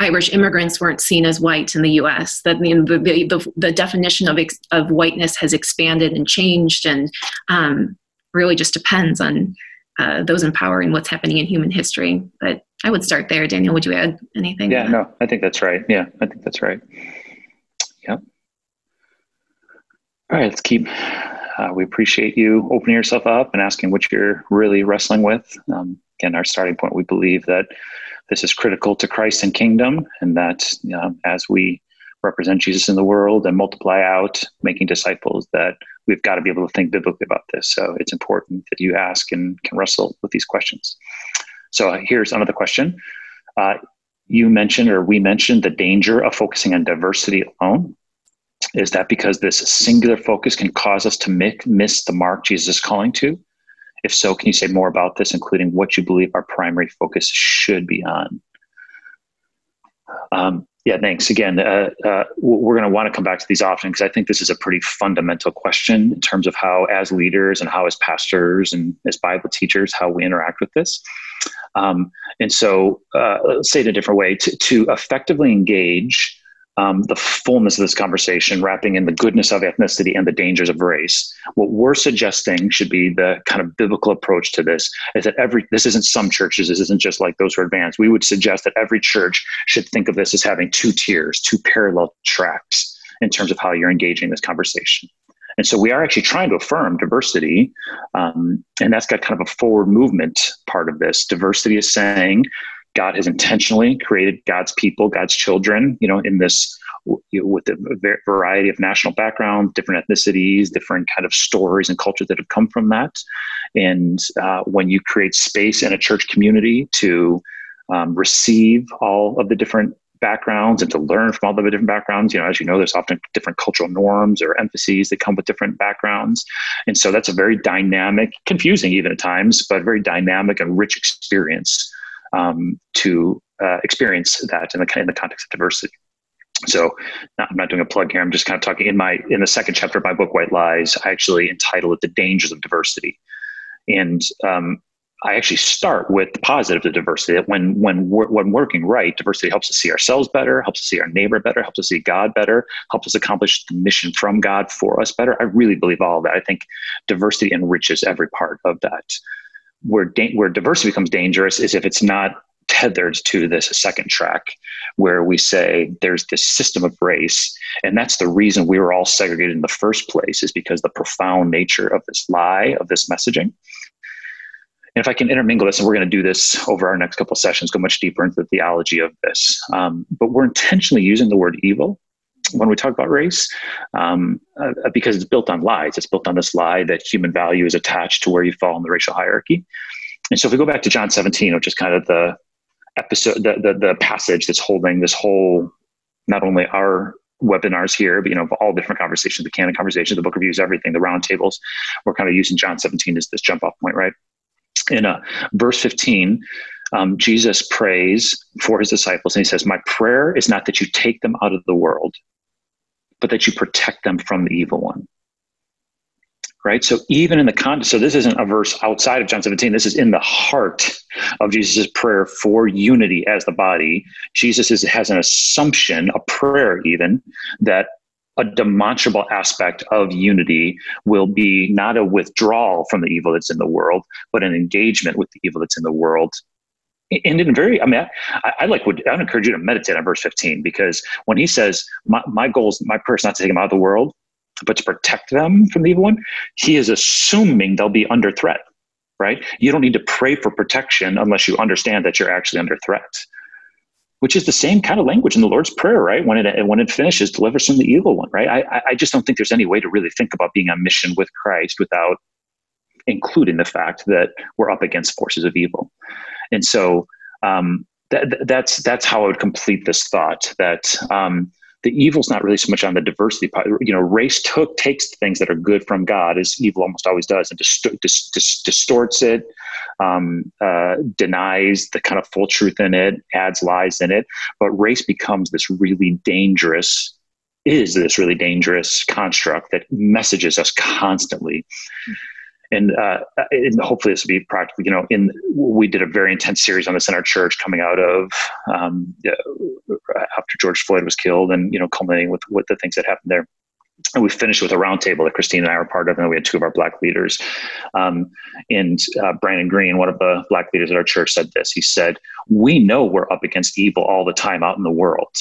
Irish immigrants weren't seen as white in the U.S. That the, the, the definition of ex, of whiteness has expanded and changed, and um, really just depends on uh, those empowering what's happening in human history. But I would start there. Daniel, would you add anything? Yeah, no, I think that's right. Yeah, I think that's right. Yep. All right, let's keep. Uh, we appreciate you opening yourself up and asking what you're really wrestling with. Um, again, our starting point, we believe that this is critical to Christ and kingdom, and that as we represent Jesus in the world and multiply out, making disciples, that we've got to be able to think biblically about this. So it's important that you ask and can wrestle with these questions. So here's another question. Uh, you mentioned, or we mentioned, the danger of focusing on diversity alone. Is that because this singular focus can cause us to miss the mark Jesus is calling to? If so, can you say more about this, including what you believe our primary focus should be on? Um, yeah, thanks. Again, uh, uh, we're going to want to come back to these often because I think this is a pretty fundamental question in terms of how, as leaders and how, as pastors and as Bible teachers, how we interact with this. Um, and so, uh, let's say it a different way to, to effectively engage um, the fullness of this conversation, wrapping in the goodness of ethnicity and the dangers of race. What we're suggesting should be the kind of biblical approach to this is that every, this isn't some churches, this isn't just like those who are advanced. We would suggest that every church should think of this as having two tiers, two parallel tracks in terms of how you're engaging this conversation. And so we are actually trying to affirm diversity. Um, and that's got kind of a forward movement part of this. Diversity is saying, God has intentionally created God's people, God's children, you know, in this with a variety of national backgrounds, different ethnicities, different kind of stories and cultures that have come from that. And uh, when you create space in a church community to um, receive all of the different backgrounds and to learn from all of the different backgrounds. You know, as you know, there's often different cultural norms or emphases that come with different backgrounds. And so that's a very dynamic, confusing even at times, but very dynamic and rich experience um, to uh, experience that in the in the context of diversity. So not, I'm not doing a plug here. I'm just kind of talking in my in the second chapter of my book, White Lies. I actually entitle it "The Dangers of Diversity," and um, I actually start with the positive of diversity. That when when when working right, diversity helps us see ourselves better, helps us see our neighbor better, helps us see God better, helps us accomplish the mission from God for us better. I really believe all that. I think diversity enriches every part of that where da- where diversity becomes dangerous is if it's not tethered to this second track where we say there's this system of race. And that's the reason we were all segregated in the first place is because the profound nature of this lie of this messaging. And if i can intermingle this and we're going to do this over our next couple of sessions go much deeper into the theology of this. Um, but we're intentionally using the word evil when we talk about race um, uh, because it's built on lies. It's built on this lie that human value is attached to where you fall in the racial hierarchy. And so if we go back to John 17, which is kind of the episode, the, the, the passage that's holding this whole, not only our webinars here, but you know, all different conversations, the candid conversations, the book reviews, everything, the roundtables. We're kind of using John 17 as this jump off point, right? In uh, verse 15, um, Jesus prays for his disciples and he says, My prayer is not that you take them out of the world, but that you protect them from the evil one. Right? So even in the context, so this isn't a verse outside of John 17. This is in the heart of Jesus' prayer for unity as the body. Jesus is, has an assumption, a prayer even, that a demonstrable aspect of unity will be not a withdrawal from the evil that's in the world, but an engagement with the evil that's in the world. And in very, I mean, I, I like would I would encourage you to meditate on verse 15 because when he says, my, my goal is my purpose not to take them out of the world, but to protect them from the evil one, he is assuming they'll be under threat, right? You don't need to pray for protection unless you understand that you're actually under threat which is the same kind of language in the Lord's Prayer, right? When it when it finishes, delivers from the evil one, right? I, I just don't think there's any way to really think about being on mission with Christ without including the fact that we're up against forces of evil, and so um, that, that's that's how I would complete this thought that um, the evil's not really so much on the diversity part. You know, race took takes things that are good from God, as evil almost always does, and dist- dist- dist- distorts it, um, uh, denies the kind of full truth in it, adds lies in it. But race becomes this really dangerous, is this really dangerous construct that messages us constantly. And, uh, and hopefully this will be practical. You know, in we did a very intense series on this in our church, coming out of um, after George Floyd was killed, and you know, culminating with what the things that happened there and we finished with a roundtable that Christine and I were part of, and then we had two of our black leaders. Um, and uh, Brandon Green, one of the black leaders at our church, said this. He said, "We know we're up against evil all the time out in the world.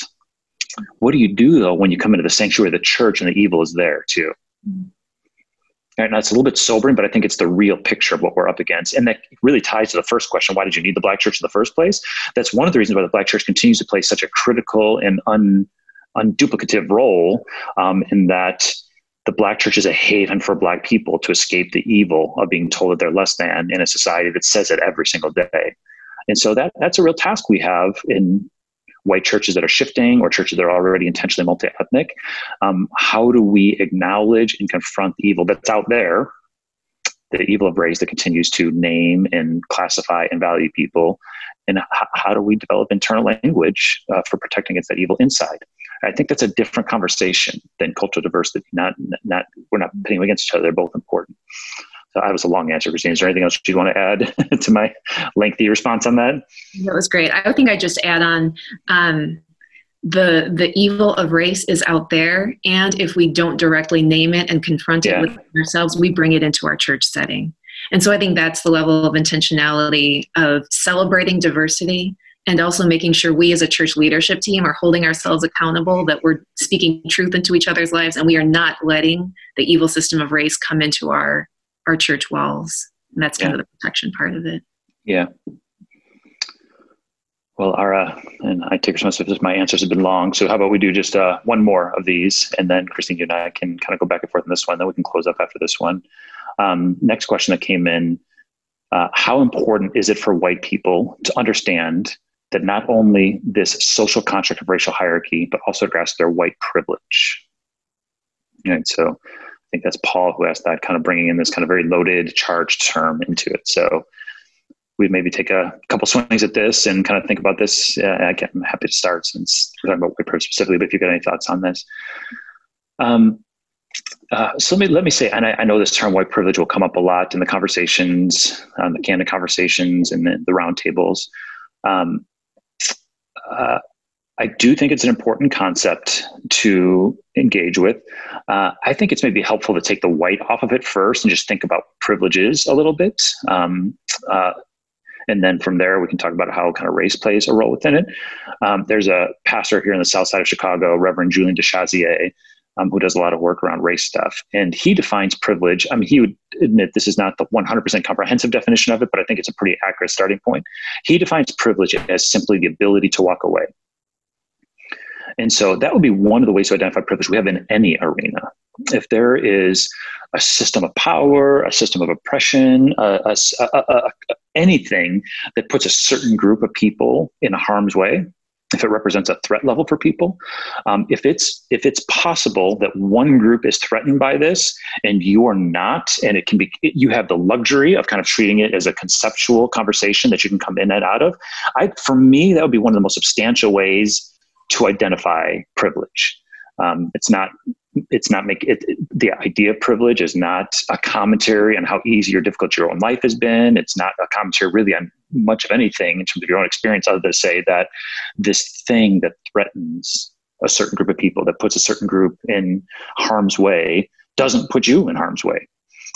What do you do though when you come into the sanctuary of the church and the evil is there too?" And that's a little bit sobering, but I think it's the real picture of what we're up against. And that really ties to the first question why did you need the black church in the first place? That's one of the reasons why the black church continues to play such a critical and un unduplicative role um, in that the black church is a haven for black people to escape the evil of being told that they're less than in a society that says it every single day. And so that that's a real task we have in white churches that are shifting or churches that are already intentionally multi-ethnic. Um, how do we acknowledge and confront the evil that's out there, the evil of race that continues to name and classify and value people, and h- how do we develop internal language uh, for protecting against that evil inside? I think that's a different conversation than cultural diversity. Not, not we're not pitting against each other. They're both important. I was a long answer, Christine. Is there anything else you'd want to add to my lengthy response on that? That was great. I think I just add on um, the the evil of race is out there, and if we don't directly name it and confront it yeah. with ourselves, we bring it into our church setting. And so I think that's the level of intentionality of celebrating diversity and also making sure we as a church leadership team are holding ourselves accountable that we're speaking truth into each other's lives and we are not letting the evil system of race come into our our church walls and that's kind yeah. of the protection part of it yeah well ara and i take responsibility my answers have been long so how about we do just uh, one more of these and then christine you and i can kind of go back and forth on this one then we can close up after this one um, next question that came in uh, how important is it for white people to understand that not only this social construct of racial hierarchy, but also grasp their white privilege. And so I think that's Paul who asked that, kind of bringing in this kind of very loaded, charged term into it. So we'd maybe take a couple swings at this and kind of think about this. Uh, I'm happy to start since we're talking about white privilege specifically, but if you've got any thoughts on this. Um, uh, so let me let me say, and I, I, know this term white privilege will come up a lot in the conversations, um, the candid conversations, and the, the roundtables. Um, uh, I do think it's an important concept to engage with. Uh, I think it's maybe helpful to take the white off of it first and just think about privileges a little bit. Um, uh, and then from there, we can talk about how kind of race plays a role within it. Um, there's a pastor here in the south side of Chicago, Reverend Julian DeShazier, um, who does a lot of work around race stuff. And he defines privilege. I mean, he would admit this is not the 100% comprehensive definition of it, but I think it's a pretty accurate starting point. He defines privilege as simply the ability to walk away. And so that would be one of the ways to identify privilege we have in any arena. If there is a system of power, a system of oppression, a, a, a, anything that puts a certain group of people in harm's way, if it represents a threat level for people um, if it's if it's possible that one group is threatened by this and you are not and it can be you have the luxury of kind of treating it as a conceptual conversation that you can come in and out of i for me that would be one of the most substantial ways to identify privilege um, it's not it's not make it, it, the idea of privilege is not a commentary on how easy or difficult your own life has been it's not a commentary really on much of anything in terms of your own experience other than to say that this thing that threatens a certain group of people, that puts a certain group in harm's way, doesn't put you in harm's way.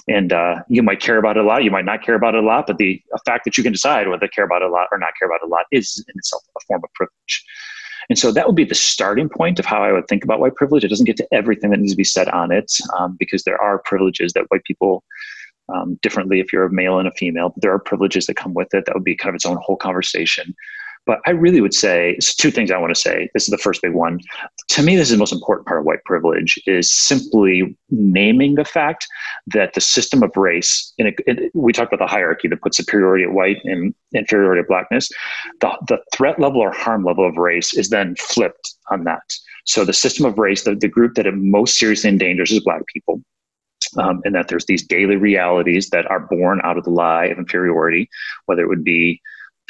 And uh, you might care about it a lot, you might not care about it a lot, but the fact that you can decide whether to care about it a lot or not care about it a lot is in itself a form of privilege. And so that would be the starting point of how I would think about white privilege. It doesn't get to everything that needs to be said on it um, because there are privileges that white people um, differently if you're a male and a female, but there are privileges that come with it. That would be kind of its own whole conversation. But I really would say it's two things I want to say. This is the first big one. To me, this is the most important part of white privilege is simply naming the fact that the system of race, and we talked about the hierarchy that puts superiority at white and inferiority at blackness. The, the threat level or harm level of race is then flipped on that. So the system of race, the, the group that it most seriously endangers is black people. Um, and that there's these daily realities that are born out of the lie of inferiority, whether it would be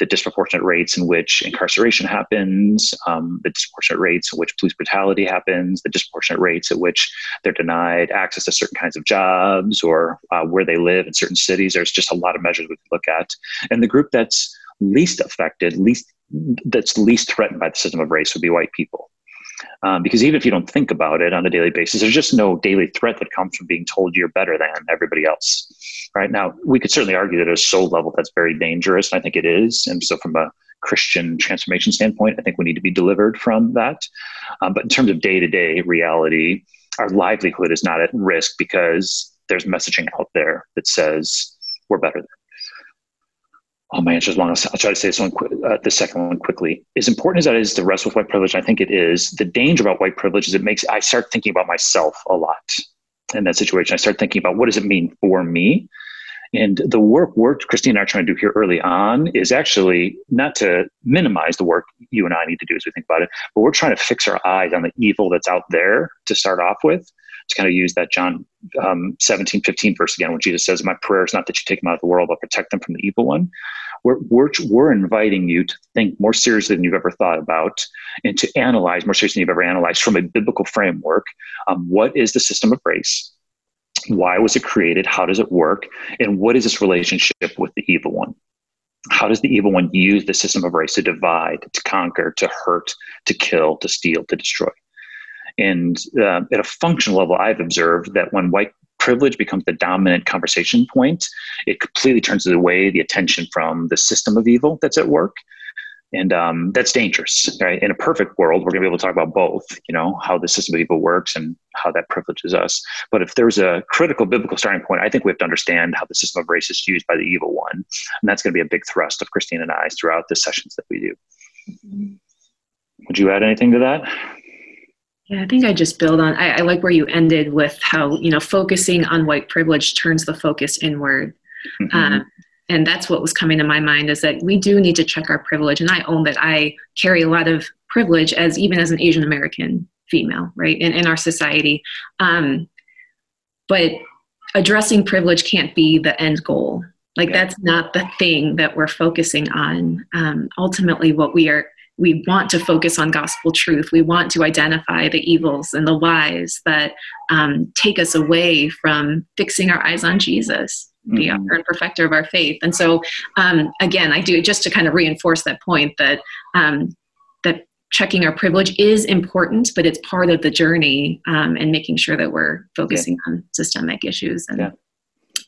the disproportionate rates in which incarceration happens, um, the disproportionate rates in which police brutality happens, the disproportionate rates at which they're denied access to certain kinds of jobs or uh, where they live in certain cities. There's just a lot of measures we can look at. And the group that's least affected, least that's least threatened by the system of race would be white people. Um, because even if you don't think about it on a daily basis, there's just no daily threat that comes from being told you're better than everybody else. Right now, we could certainly argue that at a soul level, that's very dangerous. And I think it is. And so, from a Christian transformation standpoint, I think we need to be delivered from that. Um, but in terms of day to day reality, our livelihood is not at risk because there's messaging out there that says we're better than oh, my answer is long. I'll try to say this one, uh, the second one quickly. As important as that is to wrestle with white privilege, I think it is. The danger about white privilege is it makes I start thinking about myself a lot in that situation. I start thinking about what does it mean for me. And the work work Christine and I are trying to do here early on is actually not to minimize the work you and I need to do as we think about it, but we're trying to fix our eyes on the evil that's out there to start off with to kind of use that John um, 17, 15 verse again, when Jesus says, My prayer is not that you take them out of the world, but protect them from the evil one. We're, we're, we're inviting you to think more seriously than you've ever thought about and to analyze more seriously than you've ever analyzed from a biblical framework. Um, what is the system of grace? Why was it created? How does it work? And what is this relationship with the evil one? How does the evil one use the system of race to divide, to conquer, to hurt, to kill, to steal, to destroy? And uh, at a functional level, I've observed that when white privilege becomes the dominant conversation point, it completely turns away the attention from the system of evil that's at work. And um, that's dangerous, right? In a perfect world, we're going to be able to talk about both, you know, how the system of evil works and how that privileges us. But if there's a critical biblical starting point, I think we have to understand how the system of race is used by the evil one. And that's going to be a big thrust of Christine and I throughout the sessions that we do. Mm-hmm. Would you add anything to that? Yeah, I think I just build on. I, I, like where you ended with how you know focusing on white privilege turns the focus inward, mm-hmm. um, and that's what was coming to my mind is that we do need to check our privilege, and I own that I carry a lot of privilege as even as an Asian American female, right, in in our society, um, but addressing privilege can't be the end goal. Like yeah. that's not the thing that we're focusing on. Um, ultimately, what we are we want to focus on gospel truth. We want to identify the evils and the lies that um, take us away from fixing our eyes on Jesus, mm-hmm. the author and perfecter of our faith. And so, um, again, I do just to kind of reinforce that point that um, that checking our privilege is important, but it's part of the journey um, and making sure that we're focusing yeah. on systemic issues and yeah.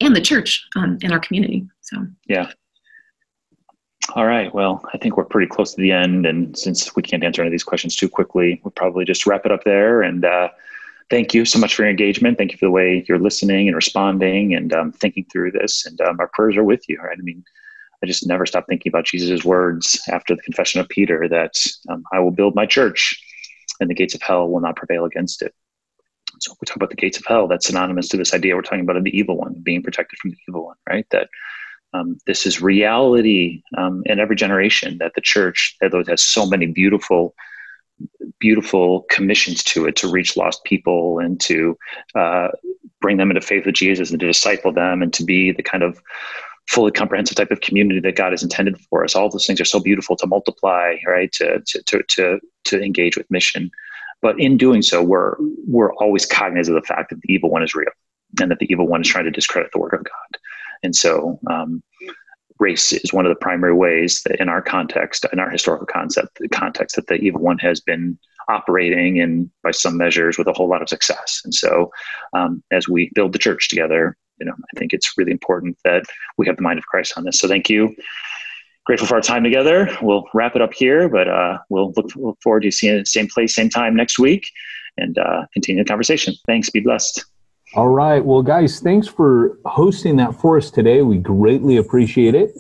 and the church um, in our community. So yeah, all right. Well, I think we're pretty close to the end. And since we can't answer any of these questions too quickly, we'll probably just wrap it up there. And uh, thank you so much for your engagement. Thank you for the way you're listening and responding and um, thinking through this. And um, our prayers are with you, right? I mean, I just never stop thinking about Jesus' words after the confession of Peter that um, I will build my church and the gates of hell will not prevail against it. So we talk about the gates of hell, that's synonymous to this idea we're talking about of the evil one, being protected from the evil one, right? That um, this is reality um, in every generation that the church, has so many beautiful, beautiful commissions to it to reach lost people and to uh, bring them into faith with Jesus and to disciple them and to be the kind of fully comprehensive type of community that God has intended for us. All those things are so beautiful to multiply, right? To to to to, to engage with mission. But in doing so, we're we're always cognizant of the fact that the evil one is real and that the evil one is trying to discredit the work of God. And so, um, race is one of the primary ways that, in our context, in our historical concept, the context that the evil one has been operating and by some measures with a whole lot of success. And so, um, as we build the church together, you know, I think it's really important that we have the mind of Christ on this. So, thank you. Grateful for our time together. We'll wrap it up here, but uh, we'll look, forward to seeing you at the same place, same time next week, and uh, continue the conversation. Thanks. Be blessed. All right. Well, guys, thanks for hosting that for us today. We greatly appreciate it.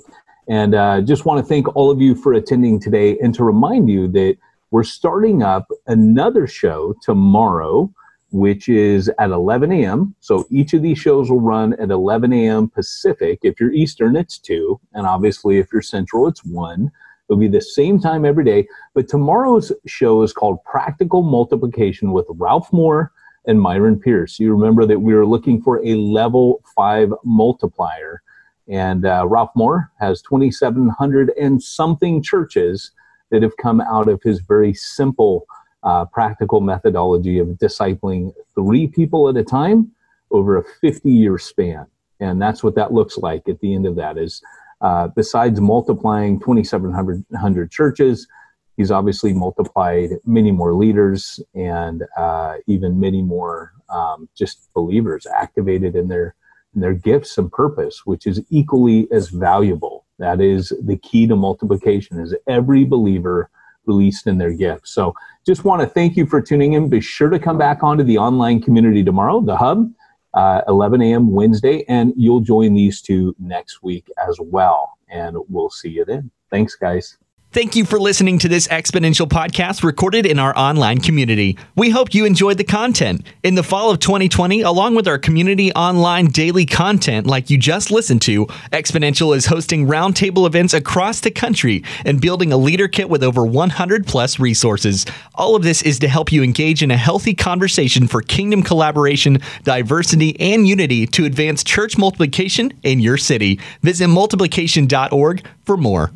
And uh, just want to thank all of you for attending today and to remind you that we're starting up another show tomorrow, which is at 11 a.m. So each of these shows will run at 11 a.m. Pacific. If you're Eastern, it's 2. And obviously, if you're Central, it's 1. It'll be the same time every day. But tomorrow's show is called Practical Multiplication with Ralph Moore and Myron Pierce. You remember that we were looking for a level 5 multiplier and uh, Ralph Moore has 2,700 and something churches that have come out of his very simple, uh, practical methodology of discipling three people at a time over a 50 year span. And that's what that looks like at the end of that is uh, besides multiplying 2,700 churches, he's obviously multiplied many more leaders and uh, even many more um, just believers activated in their their gifts and purpose, which is equally as valuable. That is the key to multiplication is every believer released in their gifts. So just want to thank you for tuning in. Be sure to come back onto the online community tomorrow, the hub, uh, 11 a.m. Wednesday, and you'll join these two next week as well. And we'll see you then. Thanks, guys. Thank you for listening to this exponential podcast recorded in our online community. We hope you enjoyed the content. In the fall of 2020, along with our community online daily content like you just listened to, Exponential is hosting roundtable events across the country and building a leader kit with over 100 plus resources. All of this is to help you engage in a healthy conversation for kingdom collaboration, diversity, and unity to advance church multiplication in your city. Visit multiplication.org for more.